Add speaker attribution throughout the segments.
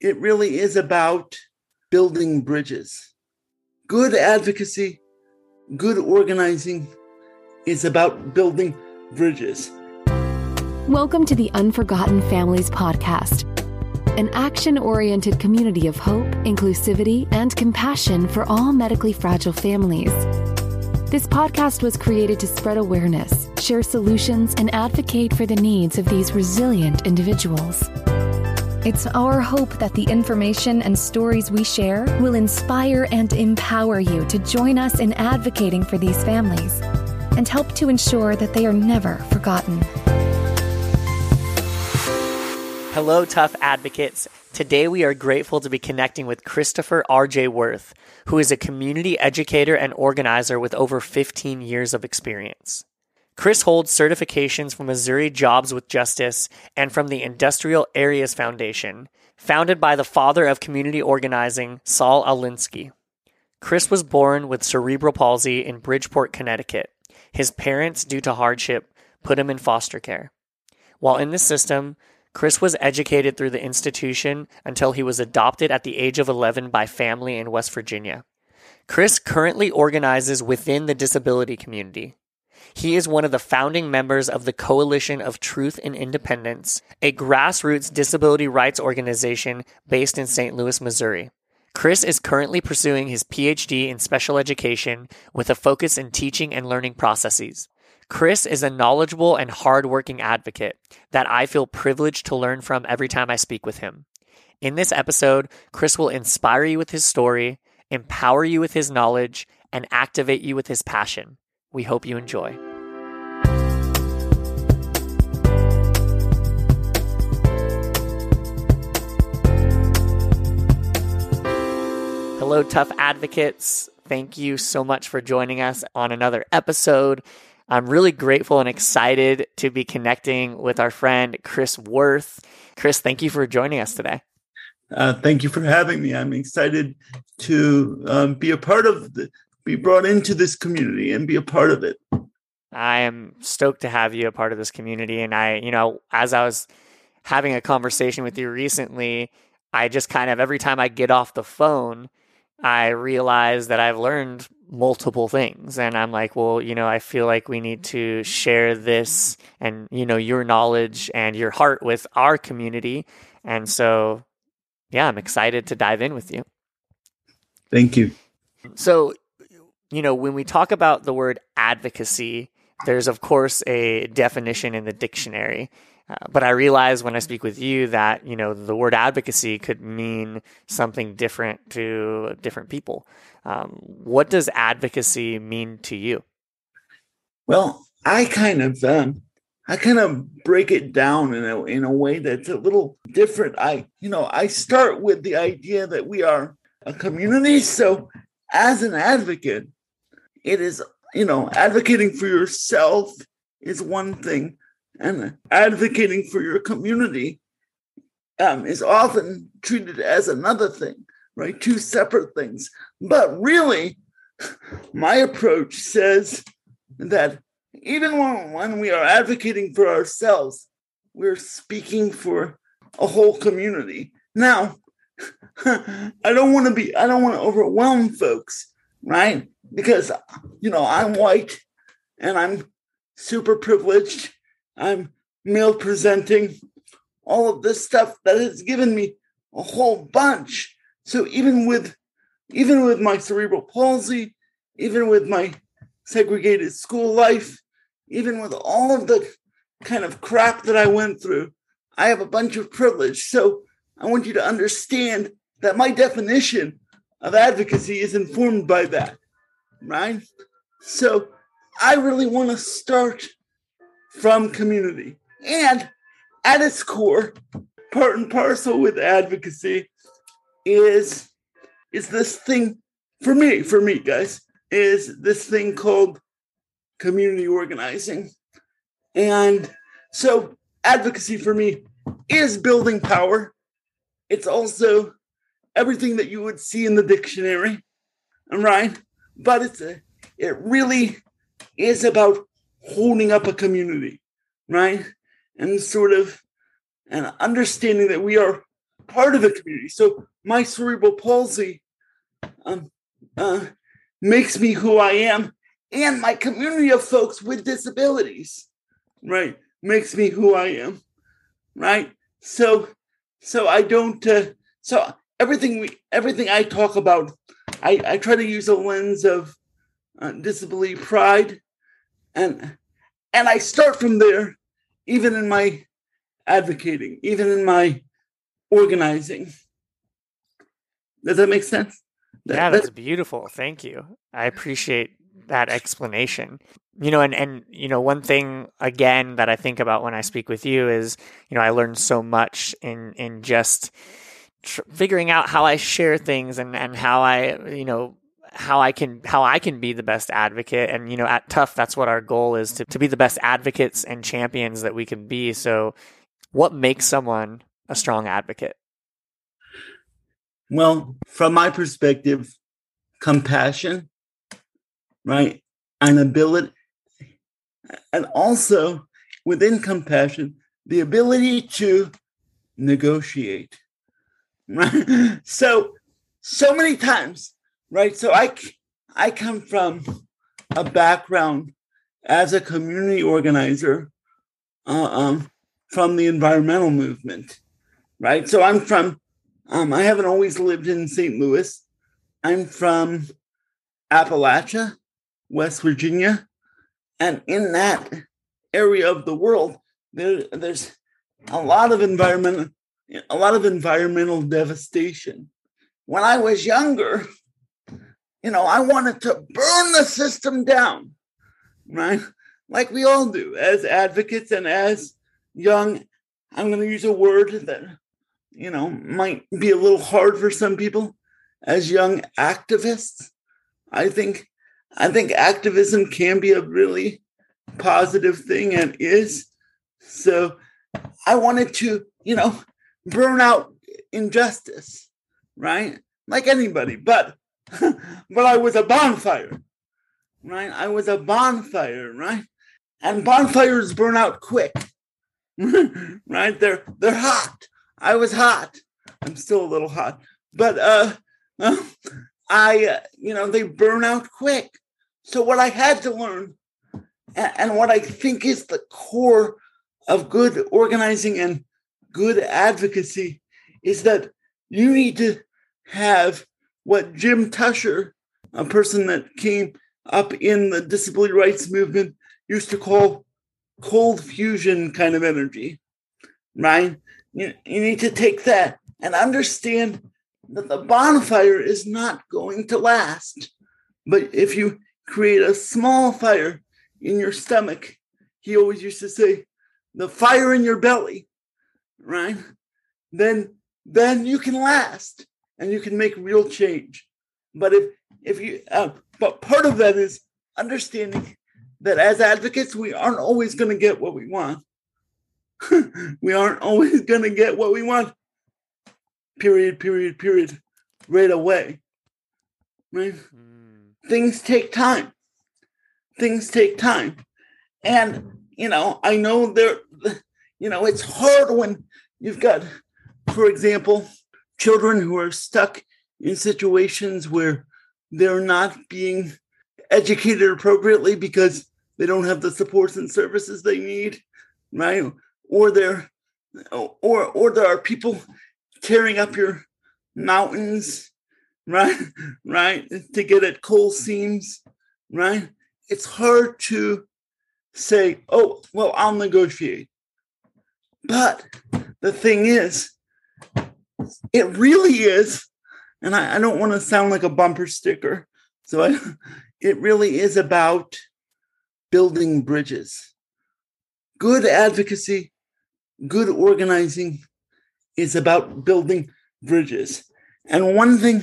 Speaker 1: it really is about building bridges. Good advocacy, good organizing is about building bridges.
Speaker 2: Welcome to the Unforgotten Families Podcast, an action oriented community of hope, inclusivity, and compassion for all medically fragile families. This podcast was created to spread awareness, share solutions, and advocate for the needs of these resilient individuals. It's our hope that the information and stories we share will inspire and empower you to join us in advocating for these families and help to ensure that they are never forgotten.
Speaker 3: Hello, tough advocates. Today we are grateful to be connecting with Christopher R.J. Worth, who is a community educator and organizer with over 15 years of experience. Chris holds certifications from Missouri Jobs with Justice and from the Industrial Areas Foundation, founded by the father of community organizing, Saul Alinsky. Chris was born with cerebral palsy in Bridgeport, Connecticut. His parents, due to hardship, put him in foster care. While in the system, Chris was educated through the institution until he was adopted at the age of 11 by family in West Virginia. Chris currently organizes within the disability community. He is one of the founding members of the Coalition of Truth and Independence, a grassroots disability rights organization based in St. Louis, Missouri. Chris is currently pursuing his PhD in special education with a focus in teaching and learning processes. Chris is a knowledgeable and hardworking advocate that I feel privileged to learn from every time I speak with him. In this episode, Chris will inspire you with his story, empower you with his knowledge, and activate you with his passion. We hope you enjoy. Hello, tough advocates. Thank you so much for joining us on another episode. I'm really grateful and excited to be connecting with our friend Chris Worth. Chris, thank you for joining us today.
Speaker 1: Uh, thank you for having me. I'm excited to um, be a part of the, be brought into this community and be a part of it.
Speaker 3: I am stoked to have you a part of this community. And I, you know, as I was having a conversation with you recently, I just kind of every time I get off the phone, I realize that I've learned multiple things. And I'm like, well, you know, I feel like we need to share this and, you know, your knowledge and your heart with our community. And so, yeah, I'm excited to dive in with you.
Speaker 1: Thank you.
Speaker 3: So, you know, when we talk about the word advocacy, there's of course a definition in the dictionary. Uh, but I realize when I speak with you that, you know, the word advocacy could mean something different to different people. Um, what does advocacy mean to you?
Speaker 1: Well, I kind of, um, I kind of break it down in a in a way that's a little different. I, you know, I start with the idea that we are a community. So, as an advocate, it is, you know, advocating for yourself is one thing, and advocating for your community um, is often treated as another thing, right? Two separate things. But really, my approach says that even when, when we are advocating for ourselves, we're speaking for a whole community. Now, I don't want to be, I don't want to overwhelm folks, right? Because, you know, I'm white and I'm super privileged. I'm male presenting, all of this stuff that has given me a whole bunch. So even with even with my cerebral palsy, even with my segregated school life, even with all of the kind of crap that I went through, I have a bunch of privilege. So I want you to understand that my definition of advocacy is informed by that, right? So I really want to start from community. And at its core, part and parcel with advocacy is is this thing for me, for me, guys, is this thing called community organizing. And so advocacy for me is building power. It's also everything that you would see in the dictionary, Am right? But it's a, it really is about holding up a community, right? And sort of an understanding that we are part of a community. So my cerebral palsy um, uh, makes me who I am, and my community of folks with disabilities, right, makes me who I am, right. So, so I don't. Uh, so everything we, everything I talk about, I, I try to use a lens of uh, disability pride, and and I start from there, even in my advocating, even in my organizing. Does that make sense?
Speaker 3: yeah, that's beautiful. Thank you. I appreciate that explanation. You know, and and you know, one thing again that I think about when I speak with you is, you know, I learned so much in in just tr- figuring out how I share things and and how I, you know, how I can how I can be the best advocate and you know at tough that's what our goal is to, to be the best advocates and champions that we can be so what makes someone a strong advocate
Speaker 1: well, from my perspective, compassion, right? And ability, and also within compassion, the ability to negotiate? So, so many times, right? So I, I come from a background as a community organizer uh, um, from the environmental movement, right? So I'm from um, I haven't always lived in St. Louis. I'm from Appalachia, West Virginia. And in that area of the world, there, there's a lot of environmental a lot of environmental devastation. When I was younger, you know, I wanted to burn the system down, right? Like we all do as advocates and as young, I'm going to use a word that you know, might be a little hard for some people as young activists. I think I think activism can be a really positive thing and is. So I wanted to, you know, burn out injustice, right? Like anybody, but but I was a bonfire, right? I was a bonfire, right? And bonfires burn out quick, right? They're they're hot. I was hot. I'm still a little hot, but uh, I uh, you know they burn out quick. So what I had to learn, and, and what I think is the core of good organizing and good advocacy, is that you need to have what Jim Tusher, a person that came up in the disability rights movement, used to call cold fusion kind of energy, right? You, you need to take that and understand that the bonfire is not going to last. But if you create a small fire in your stomach, he always used to say, the fire in your belly, right? Then then you can last and you can make real change. But if if you uh, but part of that is understanding that as advocates we aren't always going to get what we want we aren't always going to get what we want. Period, period, period. Right away. Right? Mm. Things take time. Things take time. And, you know, I know there, you know, it's hard when you've got, for example, children who are stuck in situations where they're not being educated appropriately because they don't have the supports and services they need, right? or there or or there are people tearing up your mountains right? Right? To get at coal seams right? It's hard to say oh well i'll negotiate but the thing is it really is and i, I don't want to sound like a bumper sticker so I, it really is about building bridges good advocacy good organizing is about building bridges. And one thing,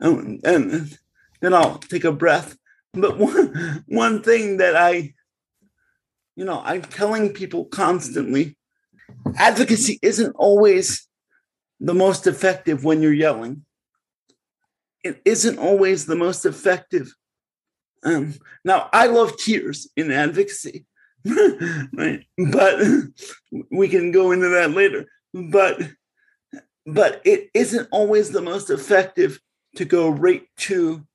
Speaker 1: um, and then I'll take a breath. But one one thing that I, you know, I'm telling people constantly, advocacy isn't always the most effective when you're yelling. It isn't always the most effective. Um, now, I love tears in advocacy. right? But we can go into that later. But but it isn't always the most effective to go right to,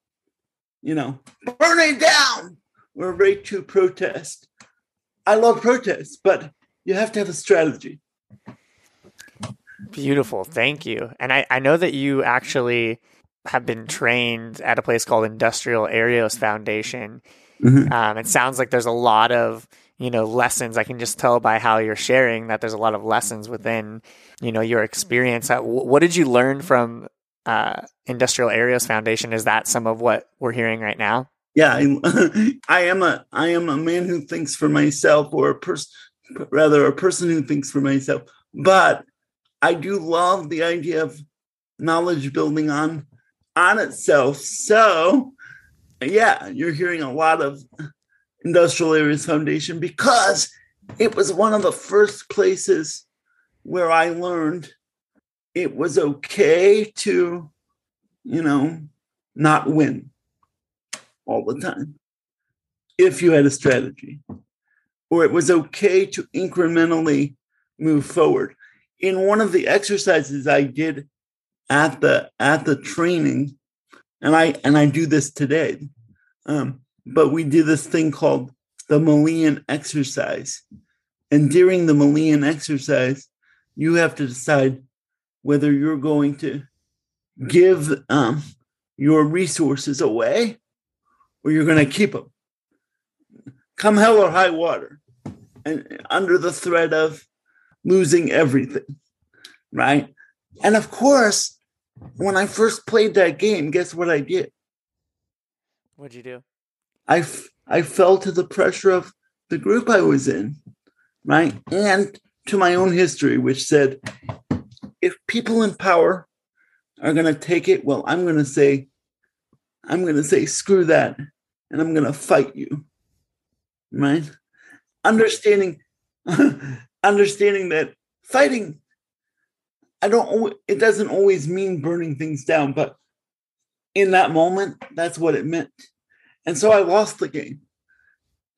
Speaker 1: you know, burn it down or right to protest. I love protests, but you have to have a strategy.
Speaker 3: Beautiful. Thank you. And I, I know that you actually have been trained at a place called Industrial Areas Foundation. Mm-hmm. Um, it sounds like there's a lot of you know lessons. I can just tell by how you're sharing that there's a lot of lessons within you know your experience. What did you learn from uh, Industrial Areas Foundation? Is that some of what we're hearing right now?
Speaker 1: Yeah, I, I am a I am a man who thinks for myself, or a person rather a person who thinks for myself. But I do love the idea of knowledge building on on itself. So yeah, you're hearing a lot of Industrial Areas Foundation because it was one of the first places where I learned it was okay to, you know, not win all the time if you had a strategy, it was okay to incrementally move forward. In one of the exercises I did at the at the training, and I and I do this today. Um, but we do this thing called the Melian exercise. And during the Melian exercise, you have to decide whether you're going to give um, your resources away or you're going to keep them. Come hell or high water, and under the threat of losing everything, right? And of course, when I first played that game, guess what I did?
Speaker 3: What'd you do?
Speaker 1: I, f- I fell to the pressure of the group I was in, right? And to my own history, which said, if people in power are going to take it, well, I'm going to say, I'm going to say, screw that. And I'm going to fight you, right? Understanding, understanding that fighting, I don't, it doesn't always mean burning things down, but in that moment, that's what it meant. And so I lost the game.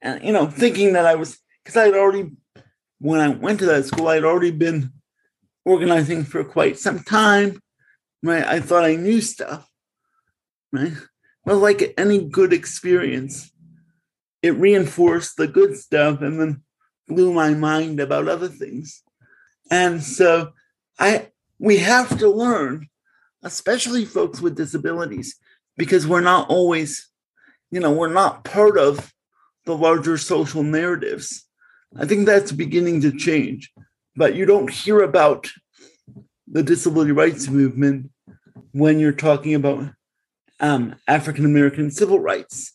Speaker 1: And, you know, thinking that I was, because I had already, when I went to that school, I had already been organizing for quite some time. Right. I thought I knew stuff. Right. Well, like any good experience, it reinforced the good stuff and then blew my mind about other things. And so I, we have to learn, especially folks with disabilities, because we're not always you know, we're not part of the larger social narratives. I think that's beginning to change. But you don't hear about the disability rights movement when you're talking about um, African American civil rights,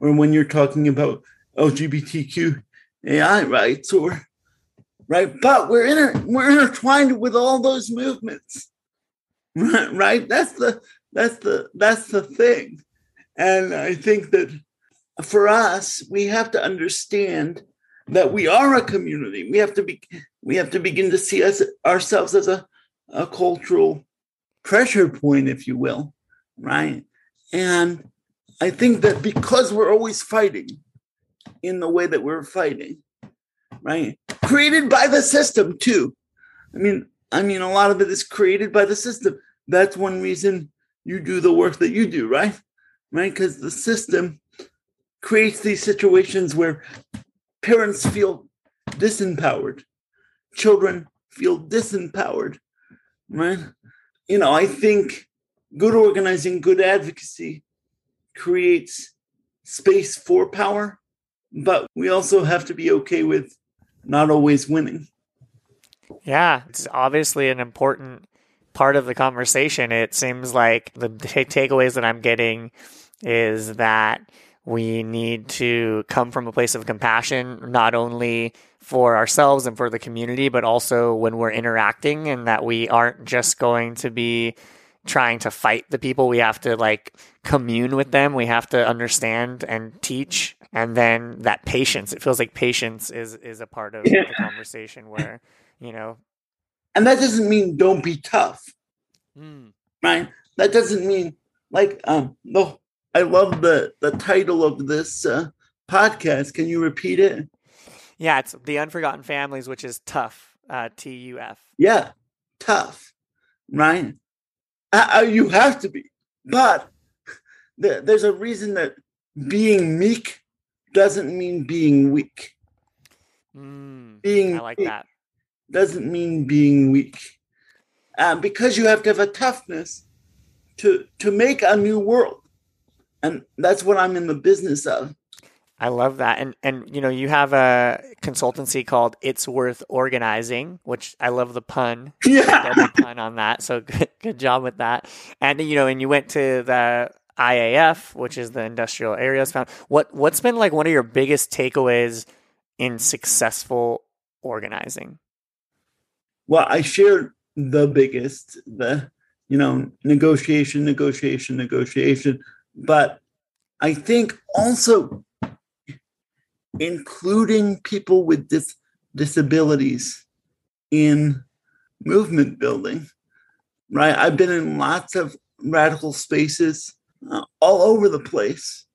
Speaker 1: or when you're talking about LGBTQ AI rights, or right. But we're inter- we're intertwined with all those movements, right? That's the that's the that's the thing. And I think that for us, we have to understand that we are a community. We have to be we have to begin to see us ourselves as a, a cultural pressure point, if you will, right? And I think that because we're always fighting in the way that we're fighting, right? Created by the system too. I mean, I mean, a lot of it is created by the system. That's one reason you do the work that you do, right? right? Because the system creates these situations where parents feel disempowered, children feel disempowered, right? You know, I think good organizing, good advocacy creates space for power, but we also have to be okay with not always winning.
Speaker 3: Yeah, it's obviously an important part of the conversation. It seems like the t- takeaways that I'm getting is that we need to come from a place of compassion, not only for ourselves and for the community, but also when we're interacting, and that we aren't just going to be trying to fight the people. We have to like commune with them. We have to understand and teach. And then that patience, it feels like patience is, is a part of yeah. the conversation where, you know.
Speaker 1: And that doesn't mean don't be tough. Mm. Right? That doesn't mean like um the I love the the title of this uh, podcast. Can you repeat it?
Speaker 3: Yeah, it's the Unforgotten Families, which is tough. Uh, T U F.
Speaker 1: Yeah, tough. right? Uh, uh, you have to be. But th- there's a reason that being meek doesn't mean being weak.
Speaker 3: Mm,
Speaker 1: Being
Speaker 3: I like that.
Speaker 1: doesn't mean being weak. Uh, because you have to have a toughness to to make a new world. And that's what I'm in the business of.
Speaker 3: I love that. And and you know, you have a consultancy called It's Worth Organizing, which I love the pun.
Speaker 1: Yeah.
Speaker 3: Pun on that. So good, good job with that. And you know, and you went to the IAF, which is the Industrial Areas Found. What what's been like one of your biggest takeaways in successful organizing?
Speaker 1: Well, I shared the biggest, the you know, negotiation, negotiation, negotiation. But I think also including people with dis- disabilities in movement building, right? I've been in lots of radical spaces uh, all over the place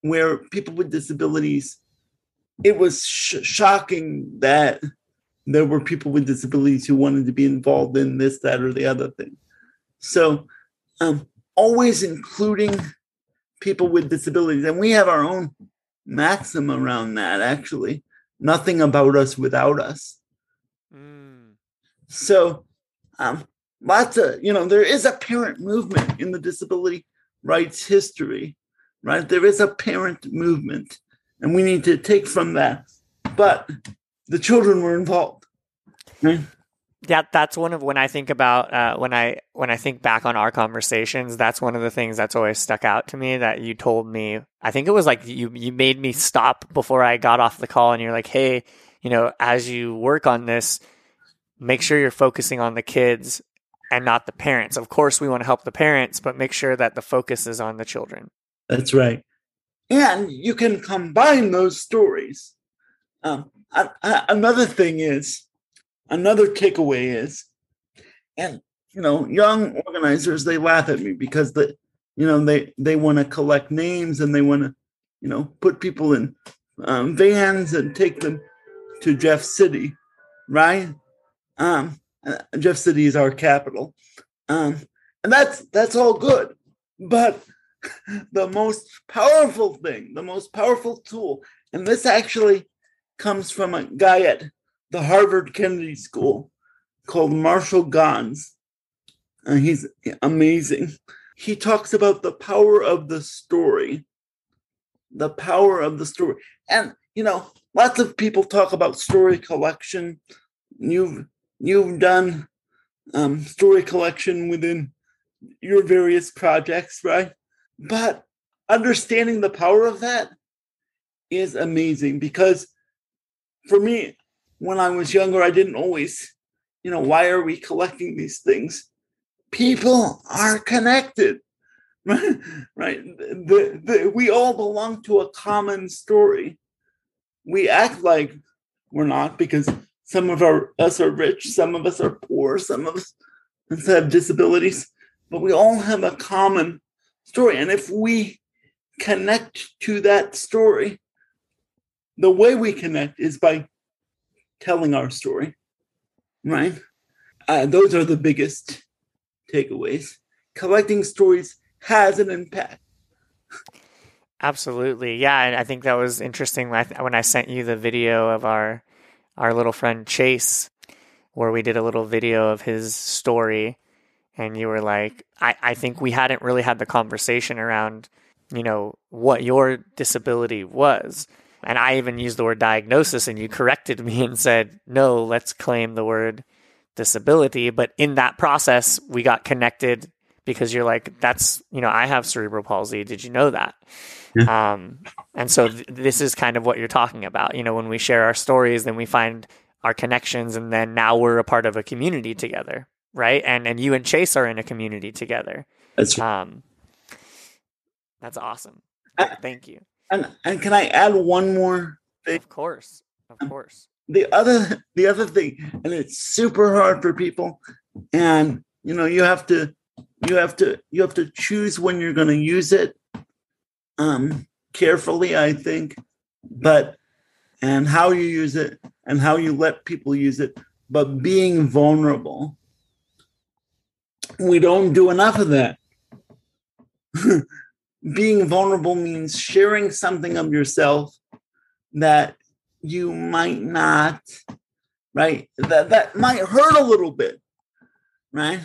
Speaker 1: where people with disabilities, it was sh- shocking that there were people with disabilities who wanted to be involved in this, that, or the other thing. So, um, always including people with disabilities. And we have our own maxim around that, actually. Nothing about us without us.
Speaker 3: Mm,
Speaker 1: So, um, lots of, you know, there is a parent movement in the disability rights history, right? There is a parent movement, and we need to take from that. But the children were involved. Right?
Speaker 3: Yeah, that's one of when I think about uh, when I when I think back on our conversations. That's one of the things that's always stuck out to me that you told me. I think it was like you you made me stop before I got off the call, and you're like, "Hey, you know, as you work on this, make sure you're focusing on the kids and not the parents. Of course, we want to help the parents, but make sure that the focus is on the children."
Speaker 1: That's right. And you can combine those stories. Um, a- a- another thing is, another takeaway is, and you know, young organizers they laugh at me because the, you know, they they want to collect names and they want to, you know, put people in um, vans and take them to Jeff City, right? Um, Jeff City is our capital, um, and that's that's all good, but the most powerful thing, the most powerful tool, and this actually comes from a guy at the Harvard Kennedy School called Marshall Ganz. And he's amazing. He talks about the power of the story. The power of the story. And you know, lots of people talk about story collection. You've you've done um, story collection within your various projects, right? But understanding the power of that is amazing because for me, when I was younger, I didn't always, you know, why are we collecting these things? People are connected, right? The, the, we all belong to a common story. We act like we're not because some of our, us are rich, some of us are poor, some of us have disabilities, but we all have a common story. And if we connect to that story, the way we connect is by telling our story, right? Uh, those are the biggest takeaways. Collecting stories has an impact.
Speaker 3: Absolutely, yeah, and I think that was interesting when I, sent you the video of our our little friend Chase, where we did a little video of his story, and you were like, I, I think we hadn't really had the conversation around, you know, what your disability was. And I even used the word diagnosis, and you corrected me and said, no, let's claim the word disability. But in that process, we got connected because you're like, that's, you know, I have cerebral palsy. Did you know that? Um, and so th- this is kind of what you're talking about. You know, when we share our stories, then we find our connections, and then now we're a part of a community together, right? And and you and Chase are in a community together.
Speaker 1: That's
Speaker 3: Um, that's awesome. Thank you.
Speaker 1: And and can I add one more thing?
Speaker 3: Of course, of course.
Speaker 1: The other the other thing, and it's super hard for people, and you know you have to you have to you have to choose when you're going to use it, um, carefully. I think, but and how you use it and how you let people use it, but being vulnerable. we don't do enough of that. Being vulnerable means sharing something of yourself that you might not, right? That that might hurt a little bit, right?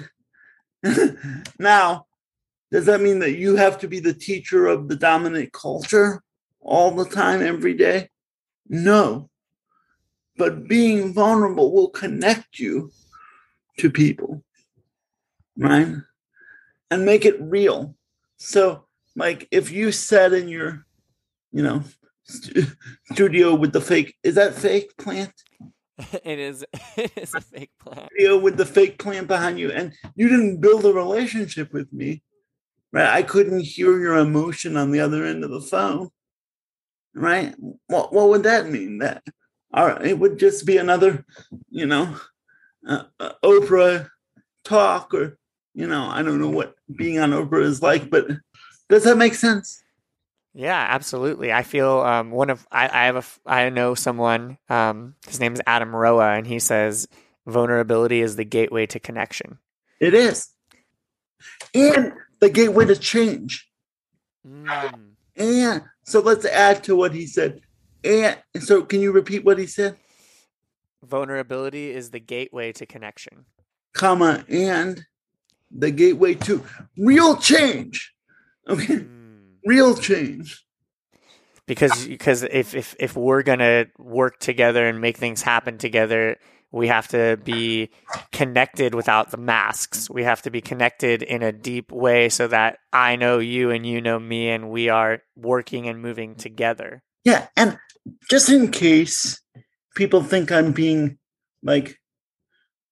Speaker 1: now, does that mean that you have to be the teacher of the dominant culture all the time, every day? No. But being vulnerable will connect you to people, right? And make it real. So, like, if you sat in your, you know, st- studio with the fake, is that fake plant?
Speaker 3: it is it is a fake plant.
Speaker 1: Studio with the fake plant behind you, and you didn't build a relationship with me, right? I couldn't hear your emotion on the other end of the phone, right? What what would that mean? That all right, it would just be another, you know, uh, uh, Oprah talk, or you know, I don't know what being on Oprah is like, but does that make sense?
Speaker 3: Yeah, absolutely. I feel um, one of I, I have a I know someone. Um, his name is Adam Roa, and he says vulnerability is the gateway to connection.
Speaker 1: It is, and the gateway to change.
Speaker 3: Mm.
Speaker 1: And so let's add to what he said. And so, can you repeat what he said?
Speaker 3: Vulnerability is the gateway to connection.
Speaker 1: Comma and the gateway to real change. Okay,
Speaker 3: Mm.
Speaker 1: real change.
Speaker 3: Because because if, if if we're gonna work together and make things happen together, we have to be connected without the masks. We have to be connected in a deep way so that I know you and you know me, and we are working and moving together.
Speaker 1: Yeah, and just in case people think I'm being like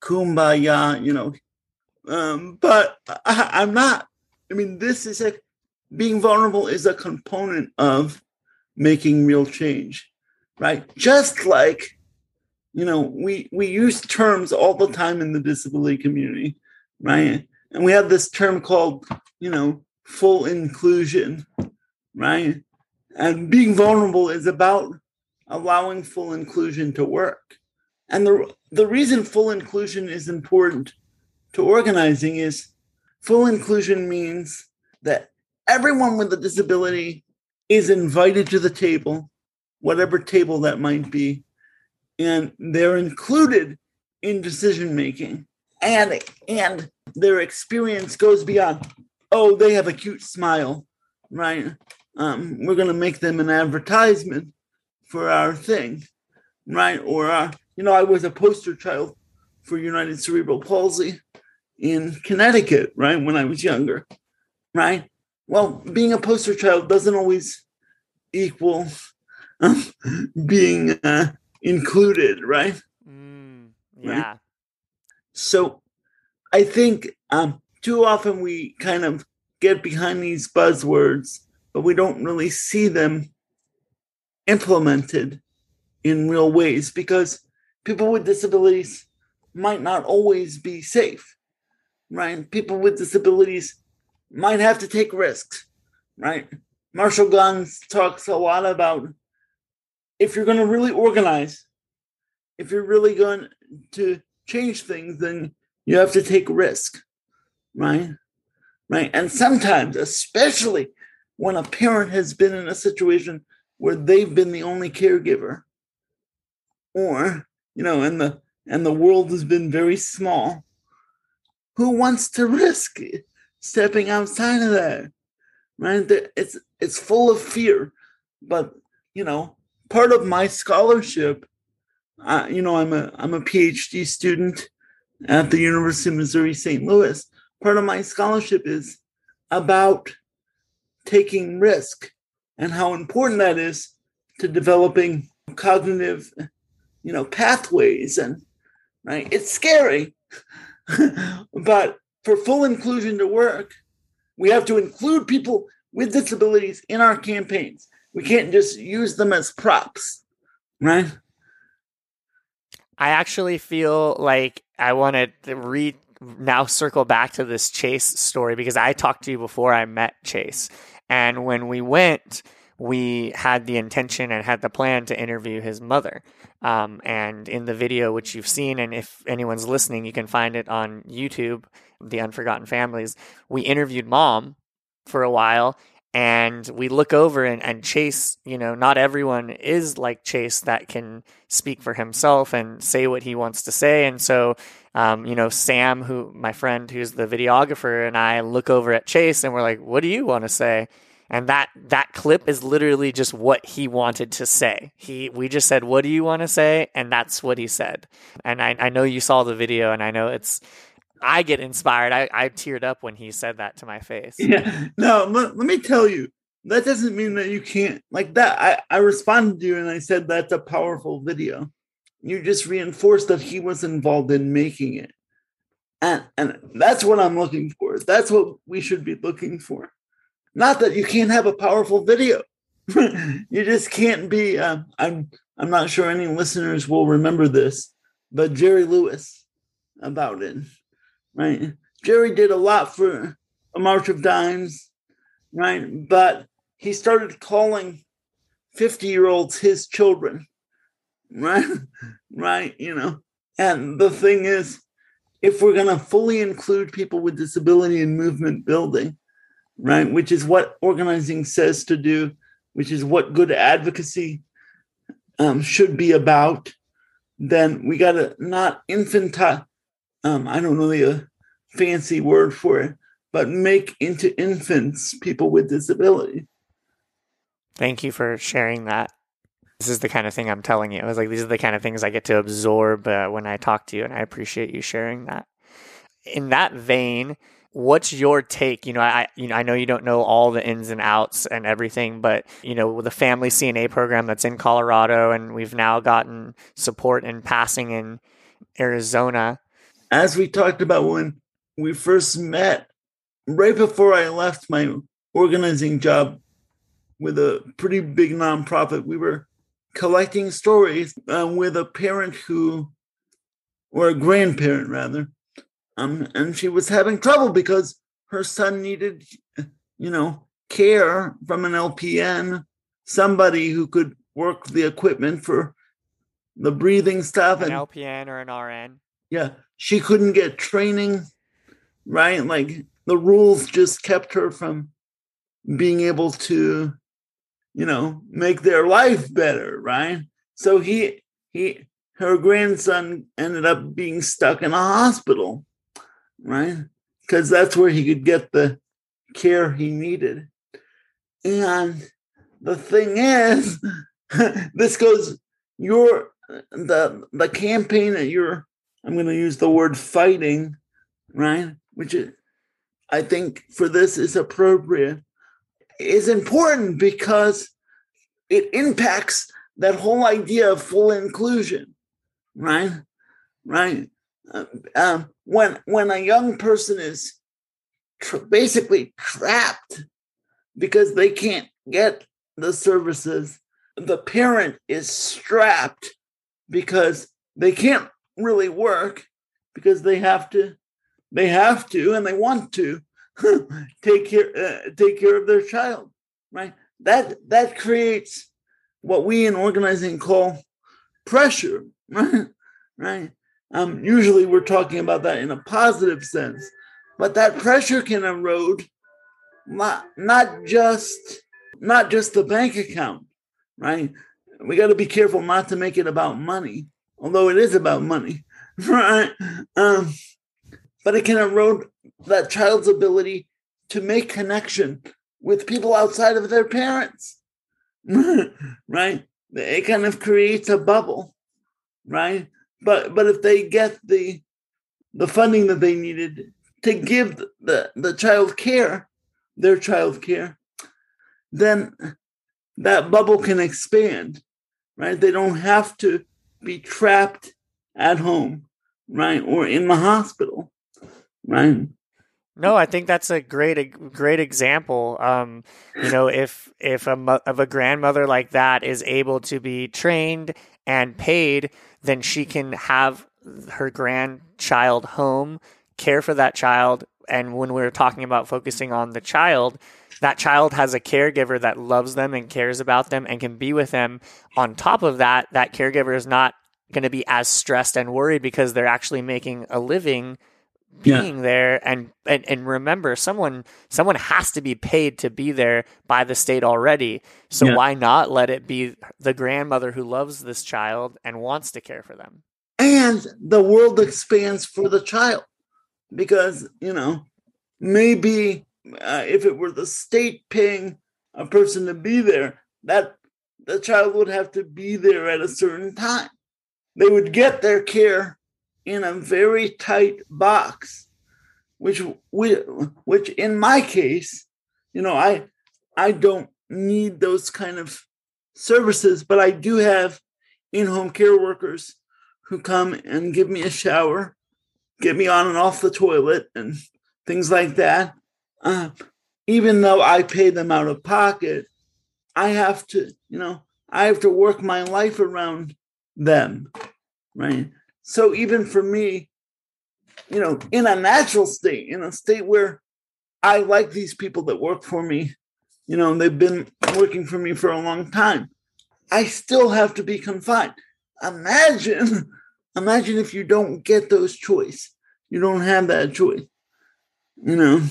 Speaker 1: kumbaya, you know, um, but I, I'm not. I mean, this is a being vulnerable is a component of making real change, right? Just like you know, we we use terms all the time in the disability community, right? And we have this term called, you know, full inclusion, right? And being vulnerable is about allowing full inclusion to work. And the the reason full inclusion is important to organizing is full inclusion means that everyone with a disability is invited to the table, whatever table that might be, and they're included in decision making. And and their experience goes beyond, oh, they have a cute smile, right? Um, we're gonna make them an advertisement for our thing, right? Or uh, you know, I was a poster child for United Cerebral Palsy in Connecticut, right, when I was younger, right? Well, being a poster child doesn't always equal um, being uh, included, right?
Speaker 3: Mm, yeah.
Speaker 1: So I think um, too often we kind of get behind these buzzwords, but we don't really see them implemented in real ways because people with disabilities might not always be safe, right? People with disabilities might have to take risks, right? Marshall Ganz talks a lot about if you're going to really organize, if you're really going to change things, then you have to take risk, right? Right. And sometimes, especially when a parent has been in a situation where they've been the only caregiver, or, you know, and the and the world has been very small, who wants to risk stepping outside of that? Right? It's it's full of fear. But you know, part of my scholarship uh, you know, I'm a I'm a PhD student at the University of Missouri St. Louis. Part of my scholarship is about taking risk and how important that is to developing cognitive, you know, pathways and right. It's scary, but for full inclusion to work, we have to include people with disabilities in our campaigns. We can't just use them as props, right?
Speaker 3: I actually feel like I want to re now circle back to this Chase story because I talked to you before I met Chase. And when we went, we had the intention and had the plan to interview his mother. Um, and in the video, which you've seen, and if anyone's listening, you can find it on YouTube, The Unforgotten Families. We interviewed mom for a while and we look over and, and Chase, you know, not everyone is like Chase that can speak for himself and say what he wants to say. And so, um, you know, Sam, who my friend who's the videographer, and I look over at Chase and we're like, what do you want to say? And that that clip is literally just what he wanted to say. He we just said, "What do you want to say?" and that's what he said. And I, I know you saw the video, and I know it's I get inspired. I, I teared up when he said that to my face.
Speaker 1: Yeah. No, let, let me tell you, that doesn't mean that you can't like that. I, I responded to you and I said that's a powerful video. You just reinforced that he was involved in making it. And and that's what I'm looking for. That's what we should be looking for. Not that you can't have a powerful video. you just can't be um, I'm I'm not sure any listeners will remember this, but Jerry Lewis about it right? Jerry did a lot for a March of Dimes, right? But he started calling 50 year olds his children, right? right, you know. And the thing is, if we're going to fully include people with disability in movement building, right, which is what organizing says to do, which is what good advocacy um, should be about, then we got to not infantile um, I don't know the uh, fancy word for it, but make into infants people with disability.
Speaker 3: Thank you for sharing that. This is the kind of thing I'm telling you. I was like, these are the kind of things I get to absorb uh, when I talk to you, and I appreciate you sharing that. In that vein, what's your take? You know i you know i know you don't know all the ins and outs and everything but you know with the family cna program that's in colorado and we've now gotten support in passing in arizona.
Speaker 1: As we talked about when we first met, right before I left my organizing job with a pretty big nonprofit, we were collecting stories um, with a parent who, or a grandparent rather, um, and she was having trouble because her son needed, you know, care from an LPN, somebody who could work the equipment for the breathing stuff.
Speaker 3: An and, LPN or an RN.
Speaker 1: Yeah, she couldn't get training, right? Like the rules just kept her from being able to, you know, make their life better, right? So he he her grandson ended up being stuck in a hospital, right? Because that's where he could get the care he needed. And the thing is, this goes your the the campaign that you're I'm going to use the word fighting, right? Which is, I think for this is appropriate, is important because it impacts that whole idea of full inclusion, right? Right. Um, when when a young person is basically trapped because they can't get the services, the parent is strapped because they can't really work because they have to they have to and they want to take care uh, take care of their child right? That that creates what we in organizing call pressure right right um usually we're talking about that in a positive sense but that pressure can erode not not just not just the bank account right we got to be careful not to make it about money although it is about money, right? Um, but it can erode that child's ability to make connection with people outside of their parents, right? It kind of creates a bubble, right? But but if they get the the funding that they needed to give the the child care, their child care, then that bubble can expand, right? They don't have to be trapped at home, right, or in the hospital, right?
Speaker 3: No, I think that's a great a great example. Um, you know, if if a of a grandmother like that is able to be trained and paid, then she can have her grandchild home, care for that child, and when we're talking about focusing on the child, that child has a caregiver that loves them and cares about them and can be with them. On top of that, that caregiver is not going to be as stressed and worried because they're actually making a living being yeah. there and, and and remember someone someone has to be paid to be there by the state already so yeah. why not let it be the grandmother who loves this child and wants to care for them
Speaker 1: and the world expands for the child because you know maybe uh, if it were the state paying a person to be there that the child would have to be there at a certain time they would get their care in a very tight box, which we, which in my case, you know, I I don't need those kind of services, but I do have in-home care workers who come and give me a shower, get me on and off the toilet, and things like that. Uh, even though I pay them out of pocket, I have to, you know, I have to work my life around them, right? So even for me, you know, in a natural state, in a state where I like these people that work for me, you know, they've been working for me for a long time. I still have to be confined. Imagine, imagine if you don't get those choice. You don't have that choice. You know.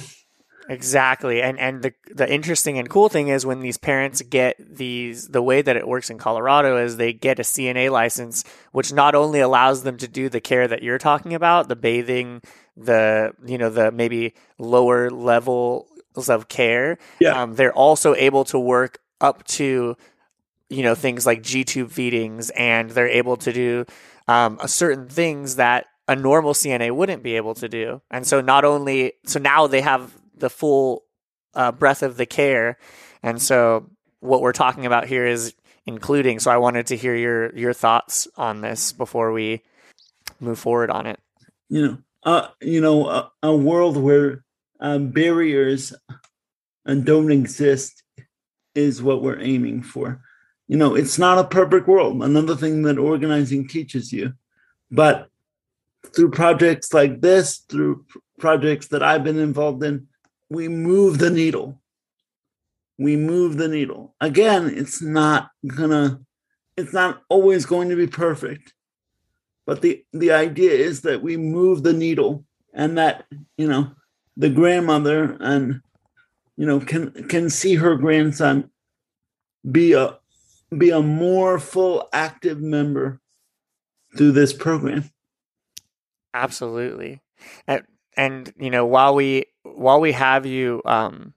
Speaker 3: Exactly. And and the the interesting and cool thing is when these parents get these the way that it works in Colorado is they get a CNA license which not only allows them to do the care that you're talking about, the bathing, the you know, the maybe lower levels of care. Yeah. Um, they're also able to work up to you know things like G tube feedings and they're able to do um, certain things that a normal CNA wouldn't be able to do. And so not only so now they have the full uh, breadth of the care. And so what we're talking about here is including. So I wanted to hear your your thoughts on this before we move forward on it.
Speaker 1: You know, uh, you know, a, a world where um, barriers don't exist is what we're aiming for. You know, it's not a perfect world. Another thing that organizing teaches you, but through projects like this, through projects that I've been involved in, we move the needle. We move the needle. Again, it's not gonna, it's not always going to be perfect. But the, the idea is that we move the needle and that, you know, the grandmother and you know can can see her grandson be a be a more full active member through this program
Speaker 3: absolutely and, and you know while we while we have you um,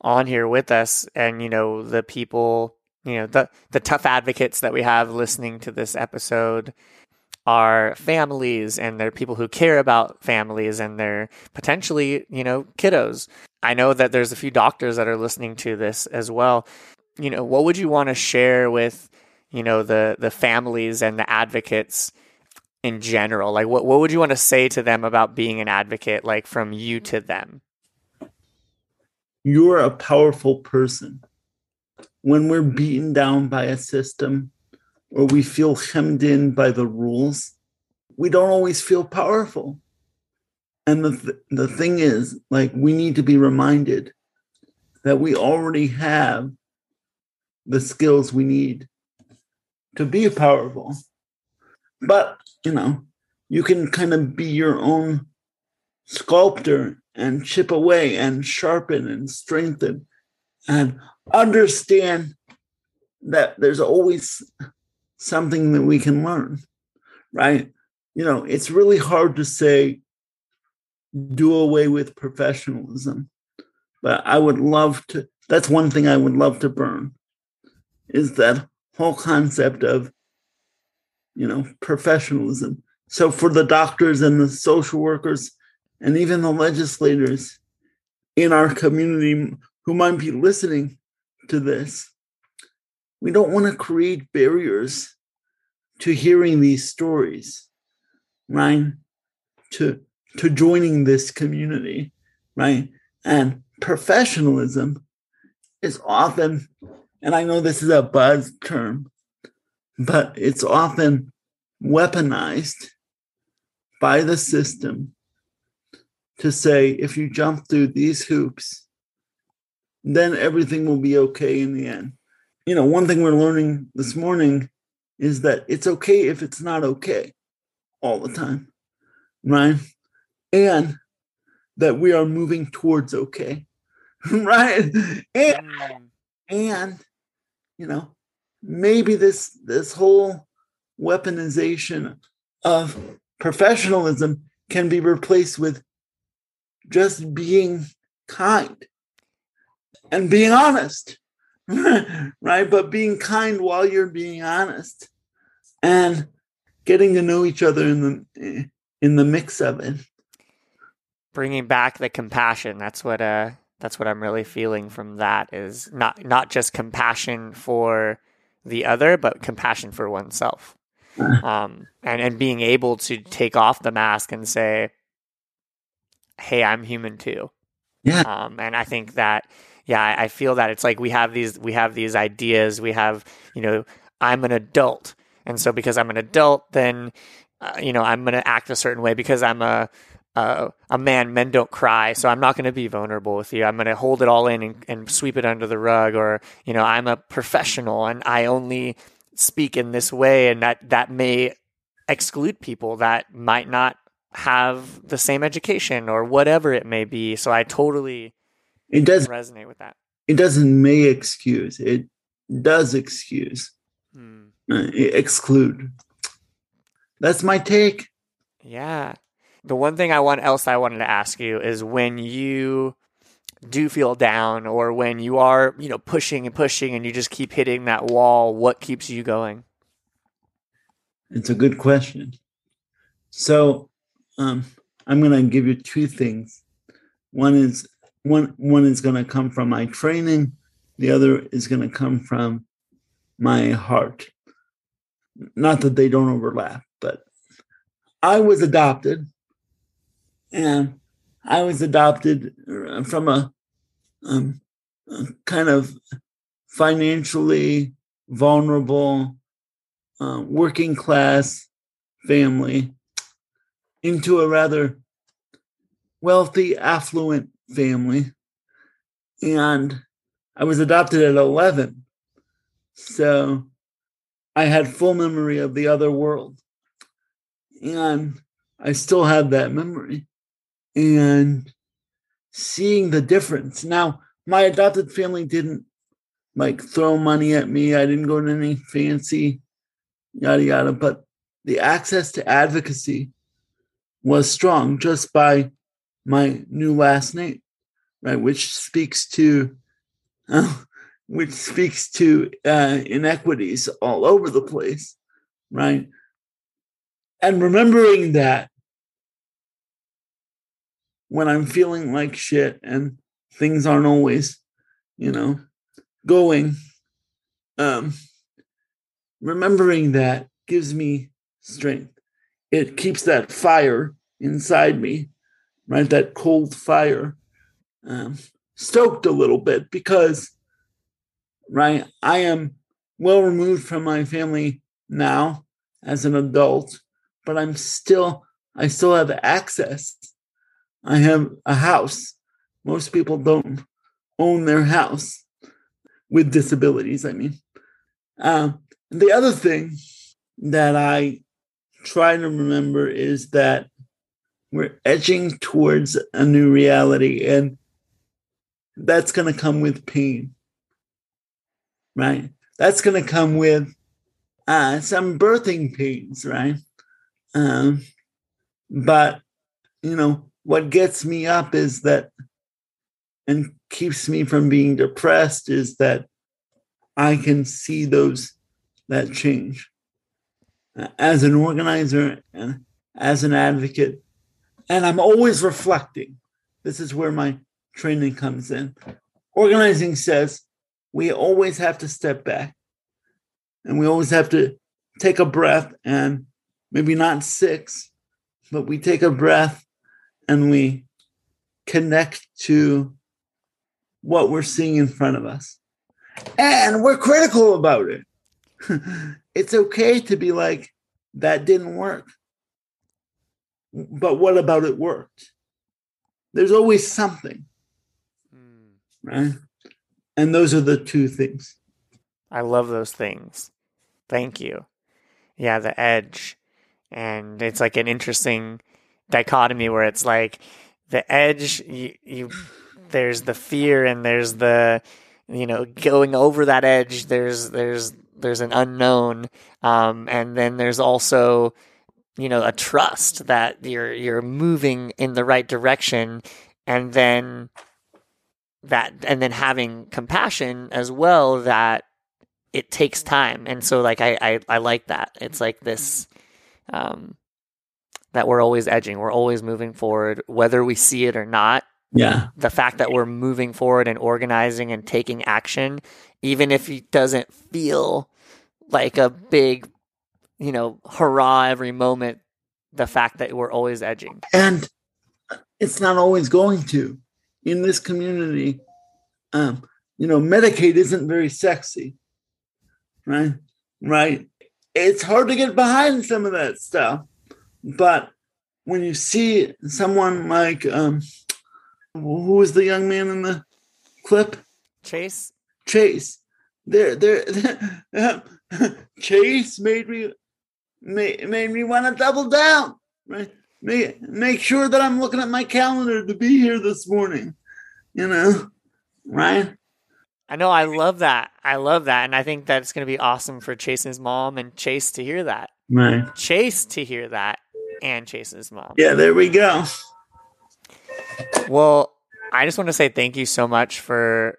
Speaker 3: on here with us, and you know the people, you know the the TUF advocates that we have listening to this episode are families and they're people who care about families and they're potentially, you know, kiddos. I know that there's a few doctors that are listening to this as well. You know, what would you want to share with, you know, the the families and the advocates in general? Like what what would you want to say to them about being an advocate like from you mm-hmm. to them?
Speaker 1: You're a powerful person. When we're mm-hmm. beaten down by a system or we feel hemmed in by the rules, we don't always feel powerful. And the th- the thing is, like we need to be reminded that we already have the skills we need to be powerful. But you know, you can kind of be your own sculptor and chip away and sharpen and strengthen and understand that there's always something that we can learn, right? You know, it's really hard to say do away with professionalism, but I would love to. That's one thing I would love to burn is that whole concept of you know, professionalism. So for the doctors and the social workers and even the legislators in our community who might be listening to this, we don't want to create barriers to hearing these stories, right? To to joining this community, right? And professionalism is often, and I know this is a buzz term, but it's often weaponized by the system to say if you jump through these hoops, then everything will be okay in the end. You know, one thing we're learning this morning is that it's okay if it's not okay all the time, right? And that we are moving towards okay, right? And,
Speaker 3: Mm.
Speaker 1: and you know, maybe this this whole weaponization of professionalism can be replaced with just being kind and being honest right? But being kind while you're being honest and getting to know each other in the in the mix of it.
Speaker 3: Bringing back the compassion. That's what uh that's what i'm really feeling from that is not not just compassion for the other but compassion for oneself. Um and and being able to take off the mask and say hey i'm human too.
Speaker 1: Yeah.
Speaker 3: Um and i think that yeah I, I feel that it's like we have these we have these ideas. We have you know i'm an adult. And so because i'm an adult then uh, you know i'm going to act a certain way. Because i'm a uh, a man, men don't cry, so I'm not going to be vulnerable with you. I'm going to hold it all in and, and sweep it under the rug, or you know, I'm a professional and I only speak in this way, and that that may exclude people that might not have the same education or whatever it may be. So I totally
Speaker 1: it does
Speaker 3: resonate with that.
Speaker 1: it doesn't may excuse it does excuse
Speaker 3: Hmm.
Speaker 1: uh, exclude that's my take
Speaker 3: Yeah. The one thing I want else I wanted to ask you is when you do feel down or when you are, you know, pushing and pushing and you just keep hitting that wall, what keeps you going?
Speaker 1: It's a good question. So, um, I'm going to give you two things. One is one one is going to come from my training. The other is going to come from my heart. Not that they don't overlap, but I was adopted, and I was adopted uh, from a, um, a kind of financially vulnerable uh, working class family into a rather wealthy, affluent family. And I was adopted at 11. So I had full memory of the other world. And I still have that memory. And seeing the difference. Now, my adopted family didn't like throw money at me. I didn't go to any fancy yada yada. But the access to advocacy was strong just by my new last name, right? Which speaks to, uh, which speaks to uh, inequities all over the place, right? And remembering that when I'm feeling like shit and things aren't always, you know, going, um, remembering that gives me strength. It keeps that fire inside me, right? That cold fire um, stoked a little bit because, right, I am well removed from my family now as an adult, but I'm still, I still have access. I have a house. Most people don't own their house with disabilities, I mean. And the other thing that I try to remember is that we're edging towards a new reality, and that's going to come with pain, right? That's going to come with uh, some birthing pains, right? Um, but, you know, what gets me up is that, and keeps me from being depressed is that I can see those that change as an organizer and as an advocate. And I'm always reflecting. This is where my training comes in. Organizing says we always have to step back and we always have to take a breath and maybe not six, but we take a breath and we connect to what we're seeing in front of us. And we're critical about it. it's okay to be like, that didn't work. But what about it worked? there's always something, hmm. right? And those are the two things.
Speaker 3: I love those things. Thank you. Yeah, the edge. And it's like an interesting dichotomy where it's like the edge you, you there's the fear and there's the you know going over that edge there's there's there's an unknown um, and then there's also you know a trust that you're you're moving in the right direction and then that and then having compassion as well that it takes time. And so like i i, I like that. It's like this um that we're always edging we're always moving forward whether we see it or not
Speaker 1: Yeah.
Speaker 3: the fact that we're moving forward and organizing and taking action, even if it doesn't feel like a big, you know, hurrah every moment, the fact that we're always edging.
Speaker 1: And it's not always going to. In this community, um, you know, Medicaid isn't very sexy. Right? Right. It's hard to get behind some of that stuff. But when you see someone like um who was the young man in the clip?
Speaker 3: Chase,
Speaker 1: Chase. There, there. Chase made me made, made me want to double down. Right, make make sure that I'm looking at my calendar to be here this morning. You know, right?
Speaker 3: I know I love that. I love that. And I think that's going to be awesome for Chase's mom and Chase to hear that.
Speaker 1: Right.
Speaker 3: Chase to hear that and Chase's mom.
Speaker 1: Yeah. There we go.
Speaker 3: Well, I just want to say thank you so much for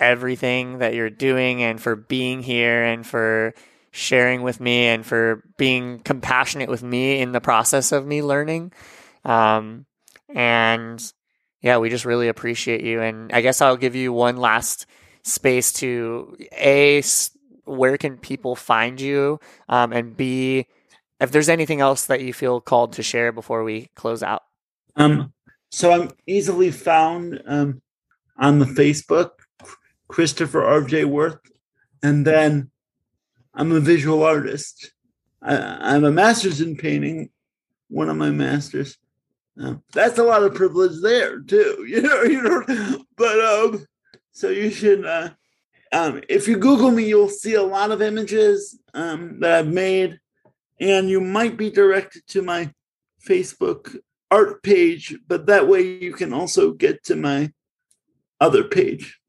Speaker 3: everything that you're doing and for being here and for sharing with me and for being compassionate with me in the process of me learning. Um, and yeah, we just really appreciate you. And I guess I'll give you one last space to A, where can people find you? Um, and B, if there's anything else that you feel called to share before we close out.
Speaker 1: Um. So I'm easily found um on the Facebook, Christopher R.J. Worth, and then I'm a visual artist. I, have a master's in painting, one of my masters. Um, that's a lot of privilege there too, you know. You know, but um, so you should. Uh, um, if you Google me, you'll see a lot of images um, that I've made, and you might be directed to my Facebook art page, but that way you can also get to my other page.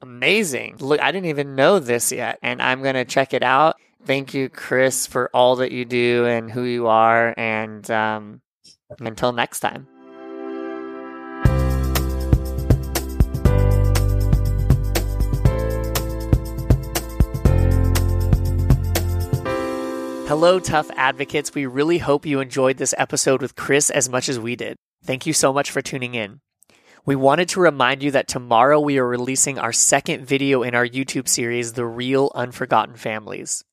Speaker 3: Amazing. Look, I didn't even know this yet, and I'm going to check it out. Thank you, Chris, for all that you do and who you are. And um, until next time. Hello, TUF advocates. We really hope you enjoyed this episode with Chris as much as we did. Thank you so much for tuning in. We wanted to remind you that tomorrow we are releasing our second video in our YouTube series, The Real Unforgotten Families.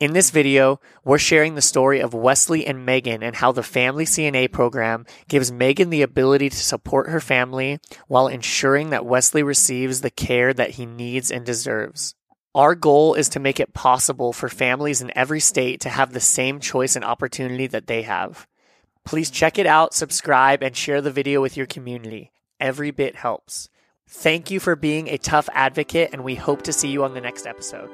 Speaker 3: In this video, we're sharing the story of Wesley and Megan and how the Family CNA program gives Megan the ability to support her family while ensuring that Wesley receives the care that he needs and deserves. Our goal is to make it possible for families in every state to have the same choice and opportunity that they have. Please check it out, subscribe, and share the video with your community. Every bit helps. Thank you for being a TUF advocate, and we hope to see you on the next episode.